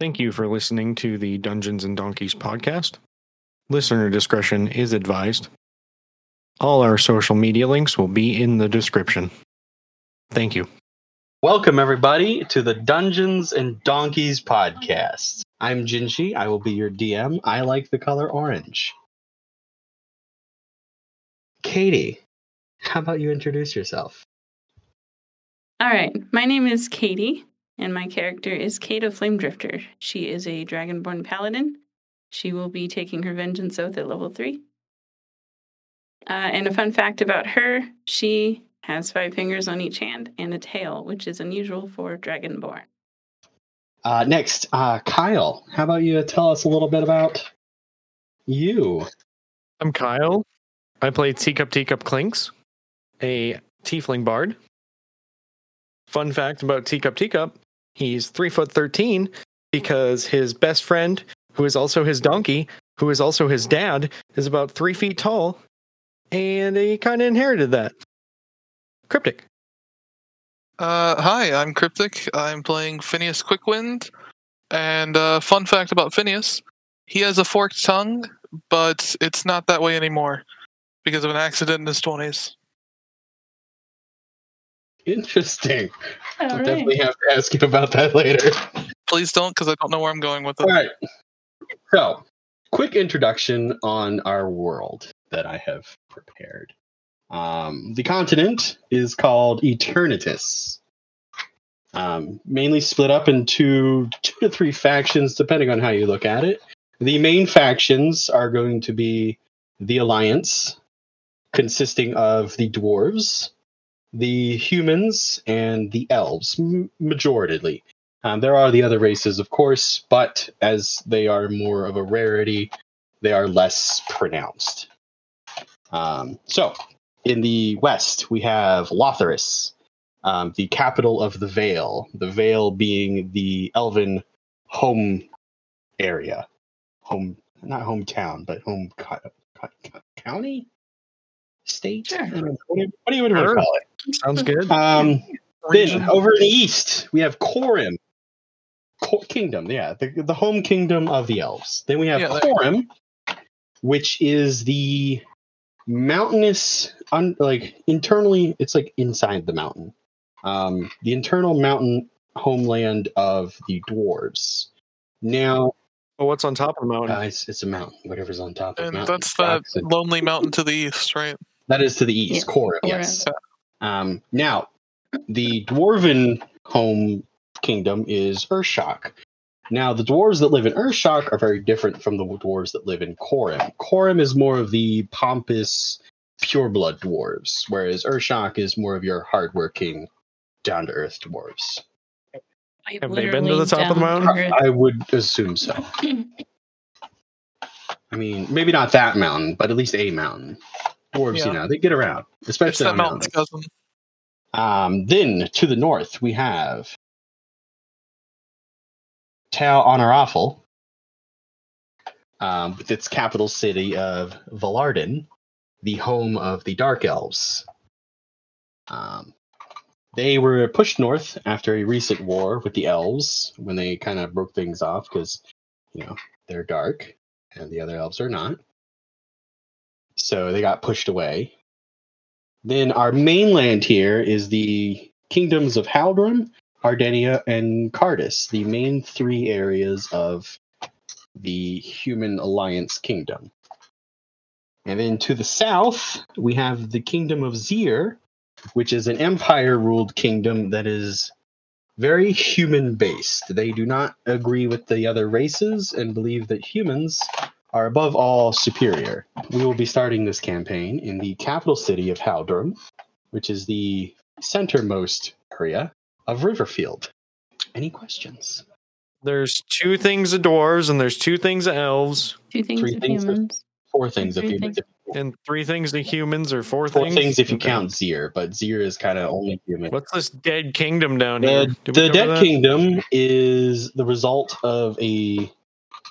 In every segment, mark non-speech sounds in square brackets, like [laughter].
Thank you for listening to the Dungeons and Donkeys podcast. Listener discretion is advised. All our social media links will be in the description. Thank you. Welcome, everybody, to the Dungeons and Donkeys podcast. I'm Jinshi. I will be your DM. I like the color orange. Katie, how about you introduce yourself? All right. My name is Katie, and my character is Kate of Flame Drifter. She is a Dragonborn Paladin. She will be taking her Vengeance Oath at level three. Uh, and a fun fact about her she has five fingers on each hand and a tail, which is unusual for Dragonborn. Uh, next, uh, Kyle, how about you tell us a little bit about you? I'm Kyle. I play Teacup Teacup Clinks, a tiefling bard. Fun fact about Teacup Teacup he's three foot 13 because his best friend, who is also his donkey, who is also his dad, is about three feet tall, and he kind of inherited that. Cryptic. Uh, hi, I'm Cryptic. I'm playing Phineas Quickwind. And uh, fun fact about Phineas he has a forked tongue, but it's not that way anymore because of an accident in his 20s. Interesting. [laughs] All I'll right. definitely have to ask you about that later. Please don't, because I don't know where I'm going with it. All right. So, quick introduction on our world that I have prepared. Um, the continent is called Eternatus. Um, mainly split up into two to three factions, depending on how you look at it. The main factions are going to be the Alliance, consisting of the dwarves, the humans, and the elves, m- majoritely. Um, there are the other races, of course, but as they are more of a rarity, they are less pronounced. Um, so, in the west, we have Lotharis, um, the capital of the Vale. The Vale being the elven home area, home not hometown, but home co- co- co- county, state. Sure. I don't know. What do you, what do you want to call it? Sounds good. Um, then over in the east, we have Corim. Co- kingdom, yeah, the, the home kingdom of the elves. Then we have Yeah, there- Corim, which is the mountainous, un, like internally, it's like inside the mountain. Um, the internal mountain homeland of the dwarves. Now, Well, what's on top of the mountain? uh, it's, it's a mountain, whatever's on top of and mountain. that's that rocks lonely mountain to the east, right? That is to the east, Yeah, Corim, Corim. yes. Um, now, the dwarven home kingdom is Urshak. Now, the dwarves that live in Urshak are very different from the dwarves that live in Corim. Corim is more of the pompous, pureblood dwarves, whereas Urshak is more of your hardworking, down to earth dwarves. Like, Have they been to the top of the mountain? earth. I would assume so. [clears throat] I mean, maybe not that mountain, but at least a mountain. Dwarves, Yeah. you know, they get around, especially on mountain's mountains. Um, then to the north, we have Tau Honorafel, um, with its capital city of Valarden, the home of the Dark Elves. Um, they were pushed north after a recent war with the elves when they kind of broke things off because, you know, they're dark and the other elves are not. So they got pushed away. Then our mainland here is the kingdoms of Haldrum, Ardenia, and Cardis, the main three areas of the Human Alliance kingdom. And then to the south, we have the kingdom of Zir, which is an empire ruled kingdom that is very human based. They do not agree with the other races and believe that humans are above all superior. We will be starting this campaign in the capital city of Haldrum, which is the centermost area of Riverfield. Any questions? There's two things of dwarves and there's two things of elves Two things Three of things of- humans. Four things if Three you things. and three things of humans or four, four things. things if you Okay. count Zir, but Zir is kind of only human. What's this dead kingdom down here? The, Did we the Dead that? Kingdom is the result of a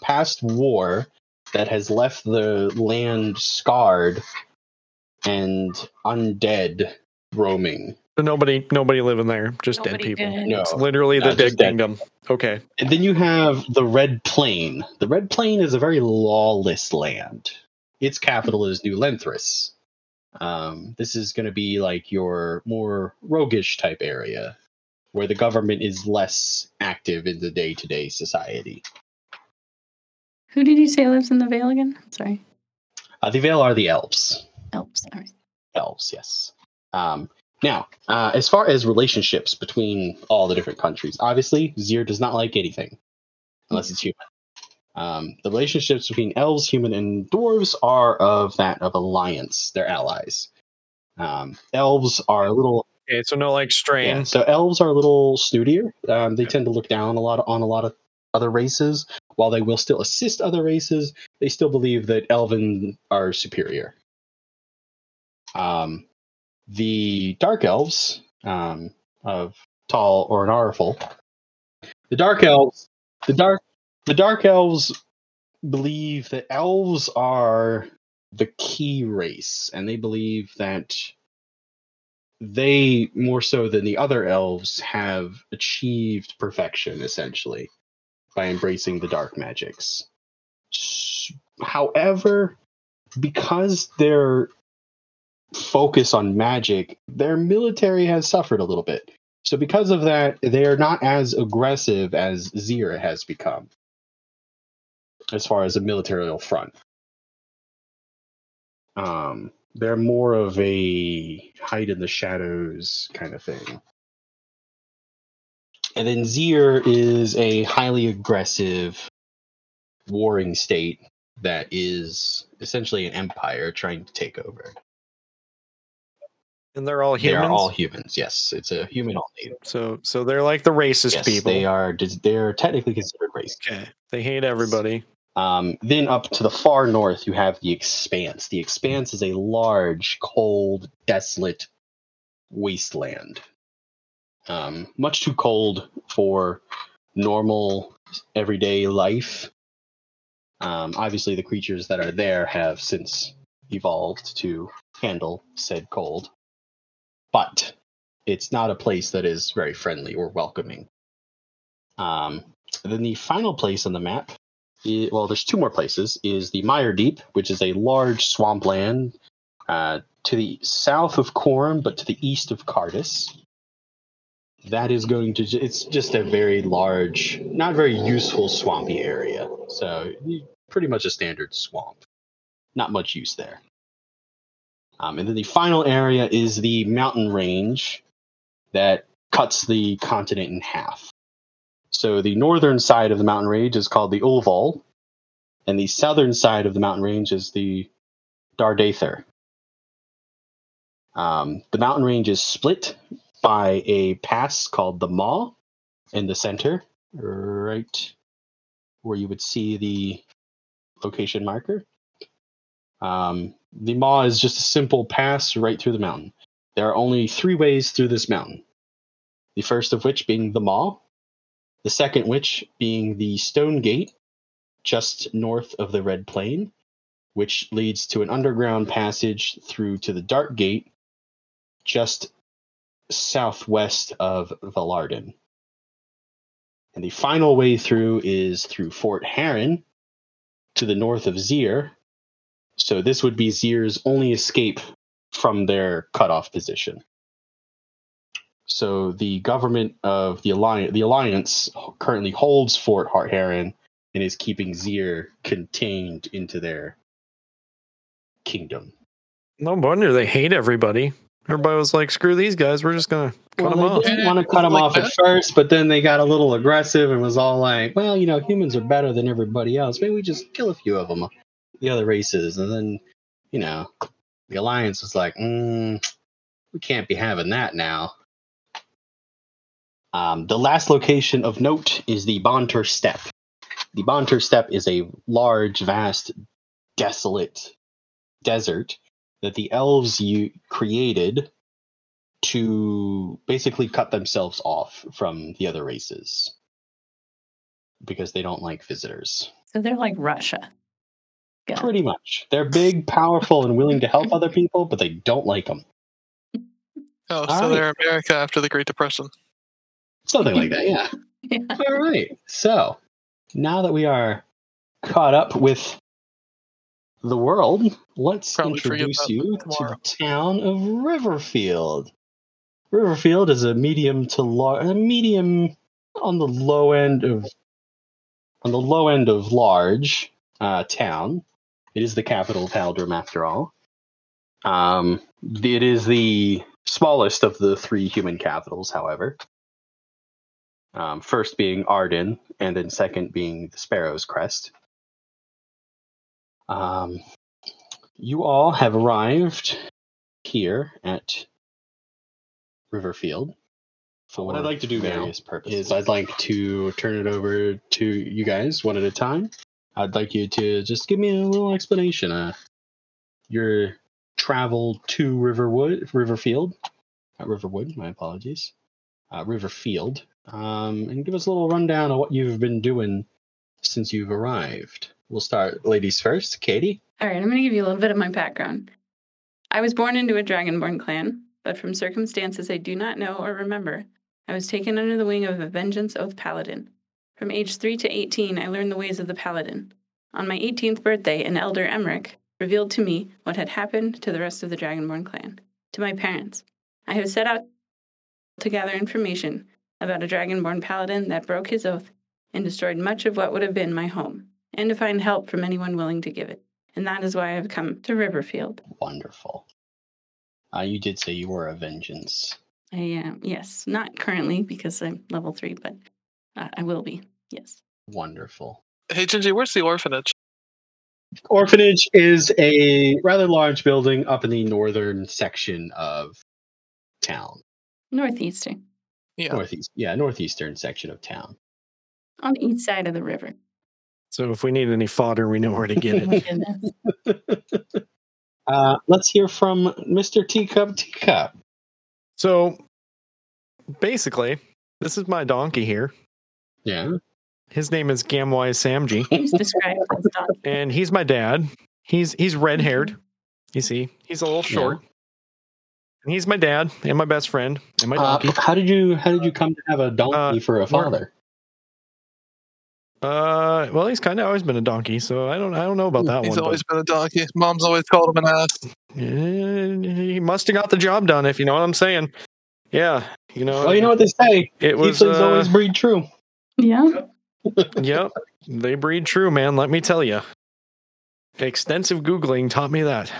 past war that has left the land scarred and undead roaming So nobody, nobody living there, just dead people. good. No. It's literally No, the dead just dead kingdom. Okay. And then you have the Red Plain. The Red Plain is a very lawless land. Its capital is New Lenthris. Um, this is going to be like your more roguish type area, where the government is less active in the day-to-day society. Who did you say lives in the Vale again? Sorry. Uh, the Vale are the elves. Elves. All right. elves yes um, now uh, as far as relationships between all the different countries obviously zir does not like anything unless it's human um, the relationships between elves human and dwarves are of that of alliance they're allies um, elves are a little Okay, so no like strain. yeah, so elves are a little snootier um, they tend to look down a lot on a lot of other races. While they will still assist other races they still believe that elven are superior. Um, the dark elves um, of Tall or Narful. The dark elves, the dark, the dark elves believe that elves are the key race, and they believe that they more so than the other elves have achieved perfection essentially by embracing the dark magics. However, because they're focus on magic, their military has suffered a little bit. So because of that, they are not as aggressive as Zira has become, as far as a military front. Um, they're more of a hide in the shadows kind of thing. And then Zir is a highly aggressive warring state that is essentially an empire trying to take over. And they're all humans. They're all humans. Yes, it's a human only. so so they're like the racist Yes, people. they are. They're technically considered race. Okay. They hate everybody. Um, then up to the far north, you have the Expanse. The Expanse is a large, cold, desolate wasteland. Um, much too cold for normal, everyday life. Um, obviously, the creatures that are there have since evolved to handle said cold. But it's not a place that is very friendly or welcoming. Um, then the final place on the map i- well, there's two more places. Is the Mire Deep, which is a large swampland uh, to the south of Corum, but to the east of Cardis. That is going to it's just a very large, not very useful swampy area. So pretty much a standard swamp. Not much use there. Um, and then the final area is the mountain range that cuts the continent in half. So the northern side of the mountain range is called the Ulval, and the southern side of the mountain range is the Dardather. Um, the mountain range is split by a pass called the Maw in the center, right where you would see the location marker. Um, the Maw is just a simple pass right through the mountain. There are only three ways through this mountain. The first of which being the Maw, the second which being the Stone Gate, just north of the Red Plain, which leads to an underground passage through to the Dark Gate, just southwest of Valarden. And the final way through is through Fort Heron to the north of Zir. So this would be Zir's only escape from their cutoff position. So the government of the alliance, the alliance currently holds Fort Hart Heron and is keeping Zir contained into their kingdom. No wonder they hate everybody. Everybody was like, "Screw these guys. We're just gonna cut them they off." didn't want to cut them Like off at first, but then they got a little aggressive and was all like, "Well, you know, humans are better than everybody else. Maybe we just kill a few of them, the other races." And then, you know, the alliance was like, mm, "We can't be having that now." Um, the last location of note is the Bonter Steppe. The Bonter Steppe is a large, vast, desolate desert that the elves you created to basically cut themselves off from the other races because they don't like visitors. So they're like Russia. Got it. Pretty much. They're big, powerful, and willing to help other people, but they don't like them. Oh, All so right. they're America after the Great Depression. Something like that, [laughs] yeah. Yeah. All right. So now that we are caught up with the world, let's Probably introduce you to the town of Riverfield. Riverfield is a medium to large, a medium on the low end of on the low end of large uh, town. It is the capital of Haldrum, after all. Um, it is the smallest of the three human capitals, however. Um, first being Arden, and then second being the Sparrow's Crest. Um, you all have arrived here at Riverfield. For what I'd like to do now various purposes. is I'd like to turn it over to you guys one at a time. I'd like you to just give me a little explanation. Uh, your travel to Riverwood, Riverfield, not Riverwood. My apologies. Uh, Riverfield, um, and give us a little rundown of what you've been doing since you've arrived. We'll start ladies first. Katie. All right, I'm going to give you a little bit of my background. I was born into a Dragonborn clan, but from circumstances I do not know or remember, I was taken under the wing of a Vengeance Oath Paladin. From age 3 to 18, I learned the ways of the Paladin. On my 18th birthday, an elder Emmerich revealed to me what had happened to the rest of the Dragonborn clan, to my parents. I have set out to gather information about a Dragonborn Paladin that broke his oath and destroyed much of what would have been my home, and to find help from anyone willing to give it and that is why I've come to Riverfield. Wonderful. Uh, you did say you were a vengeance. I am, yes, not currently because I'm level three, but uh, I will be, yes. Wonderful. Hey, Gingy, where's the orphanage? Orphanage is a rather large building up in the northern section of town. Northeastern, Yeah. Northeast, yeah, northeastern section of town. on the east side of the river. So if we need any fodder, we know where to get [laughs] it. Uh, let's hear from Mr. Teacup Teacup. so basically, this is my donkey here. Yeah. His name is Gamwise Samji, [laughs] He's described as dog. and he's my dad. He's he's red haired. You see, he's a little Yeah. short. And he's my dad and my best friend and my Uh, how did you how did you come to have a donkey Uh, for a father? Uh, well, he's kind of always been a donkey, so I don't I don't know about that He's one. He's always been a donkey. Mom's always called him an ass. but, eh, he must have got the job done, if you know what I'm saying. Yeah, you know. Well, you know what they say. it was. Uh, always breed true. Yeah. [laughs] yep, they breed true, man. Let me tell you. Extensive googling taught me that.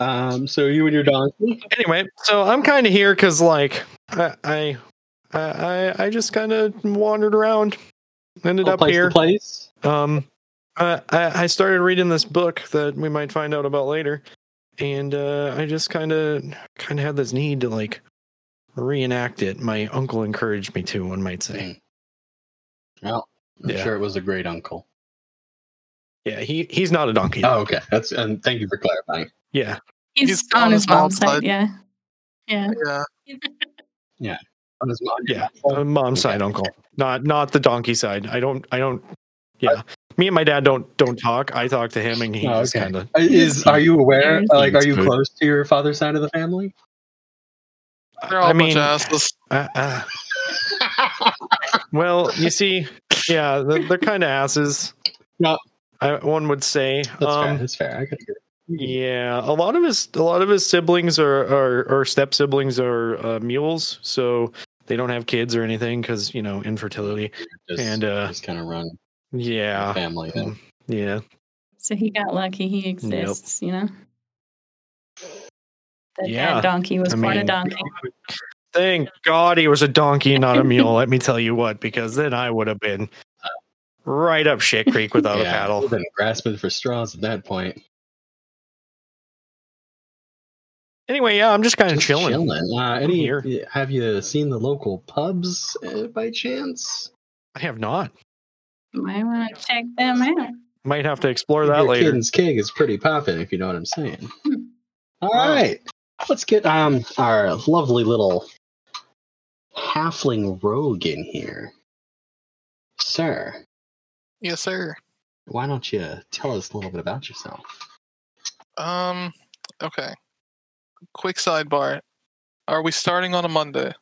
Um, so you and your donkey. Anyway, so I'm kind of here because, like, I, I, I, I just kind of wandered around, ended All up place here. place. Um, I, I I started reading this book that we might find out about later, and uh, I just kind of kind of had this need to like reenact it. My uncle encouraged me to, one might say. Well, I'm Yeah. sure it was a great uncle. Yeah, he he's not a donkey. Oh, okay. That's and thank you for clarifying. Yeah, He's, He's on, on his his mom's mom's side. side. Yeah. Yeah. Yeah. [laughs] On his mom- yeah, a mom's side uncle, not not the donkey side. I don't I don't. Yeah, me and my dad don't don't talk. I talk to him, and he Oh, okay. kind of. Is are you aware? Like, are you Good. close to your father's side of the family? They're all I a bunch mean, asses. uh, uh, well, you see, yeah, they're, they're kind of asses. No. I, one would say. That's fair. um, That's fair. I could agree. Yeah, a lot of his a lot of his siblings are are or step siblings are uh, mules, so they don't have kids or anything because you know infertility. Just, And, uh, just kind of run Yeah, family. Then. yeah. So he got lucky. He exists, you know? That Yeah. bad donkey was I born a donkey. Thank God he was a donkey, not a mule. let me tell you what, because then I would have been right up shit creek without a paddle. Been grasping for straws at that point. Anyway, yeah, I'm just kind of chilling. chilling. Uh, any? here. Have you seen the local pubs uh, by chance? I have not. Might want to check them out. Might have to explore that Your later. Kid's keg is pretty popping, if you know what I'm saying. [laughs] All Wow. right, let's get um our lovely little halfling rogue in here, sir. Yes, sir. Why don't you tell us a little bit about yourself? Um. Okay. Quick sidebar. Are we starting on a Monday?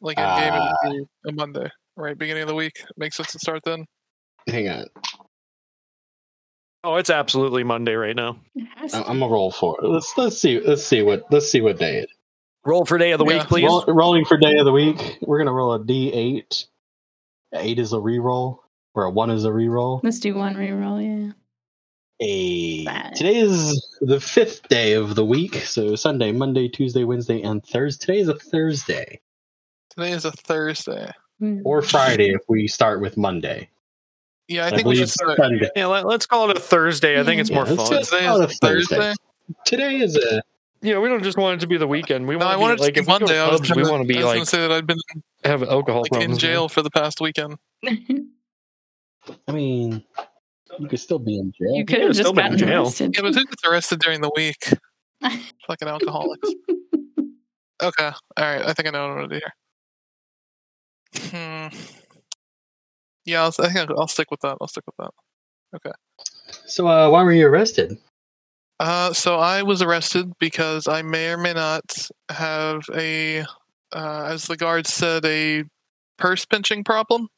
Like in game, it Uh, would be a Monday, right? Beginning of the week makes sense to start then. Hang on. Oh, it's absolutely Monday right now. I- to. I'm gonna roll for it. Let's let's see let's see what let's see what day it. Roll for day of the Yeah. week, please. Roll, rolling for day of the week. We're gonna roll a D8. Eight is a reroll, or a one is a reroll. Let's do one reroll. Yeah. A today is the fifth day of the week, so Sunday, Monday, Tuesday, Wednesday, and Thursday. Today is a Thursday Today is a Thursday. Mm. or Friday if we start with Monday. Yeah, I I think we should start. Sunday. Yeah, let, us call it a Thursday. I think it's Yeah, more let's fun. just Today call is a Thursday. Thursday. Today is a Yeah, we don't just want it to be the weekend. We No, I want wanted to be to like be we Monday. I was, pubs, gonna, we want to be I was like gonna say that I've been have alcohol like in problems. jail for the past weekend. [laughs] I mean you could still be in jail. you could could've just still been in jail. arrested. Yeah, but who gets arrested during the week? [laughs] Fucking alcoholics. Okay, all right. I think I know what I'm gonna do here. Hmm. Yeah, I'll, I think I'll, I'll stick with that. I'll stick with that. Okay. So uh, why were you arrested? Uh, so I was arrested because I may or may not have a, uh, as the guards said, a purse pinching problem.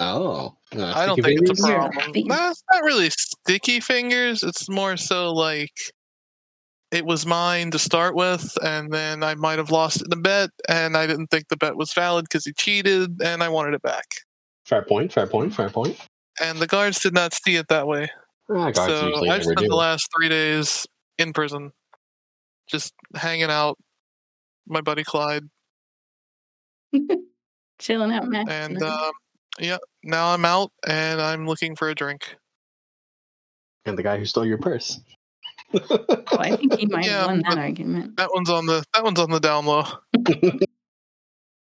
Oh. uh, I don't think it's a fingers? You're a problem. No, it's not really sticky fingers. It's more so like it was mine to start with, and then I might have lost it in a bet, and I didn't think the bet was valid because he cheated, and I wanted it back. Fair point, fair point, fair point. And the guards did not see it that way. Ah, so I've spent do. the last three days in prison, just hanging out. My buddy Clyde, [laughs] Chilling out, man. and uh, yeah, now I'm out and I'm looking for a drink. and the guy who stole your purse. Well, I think he [laughs] might Yeah, have won that argument. That one's on the that one's on the down low. [laughs]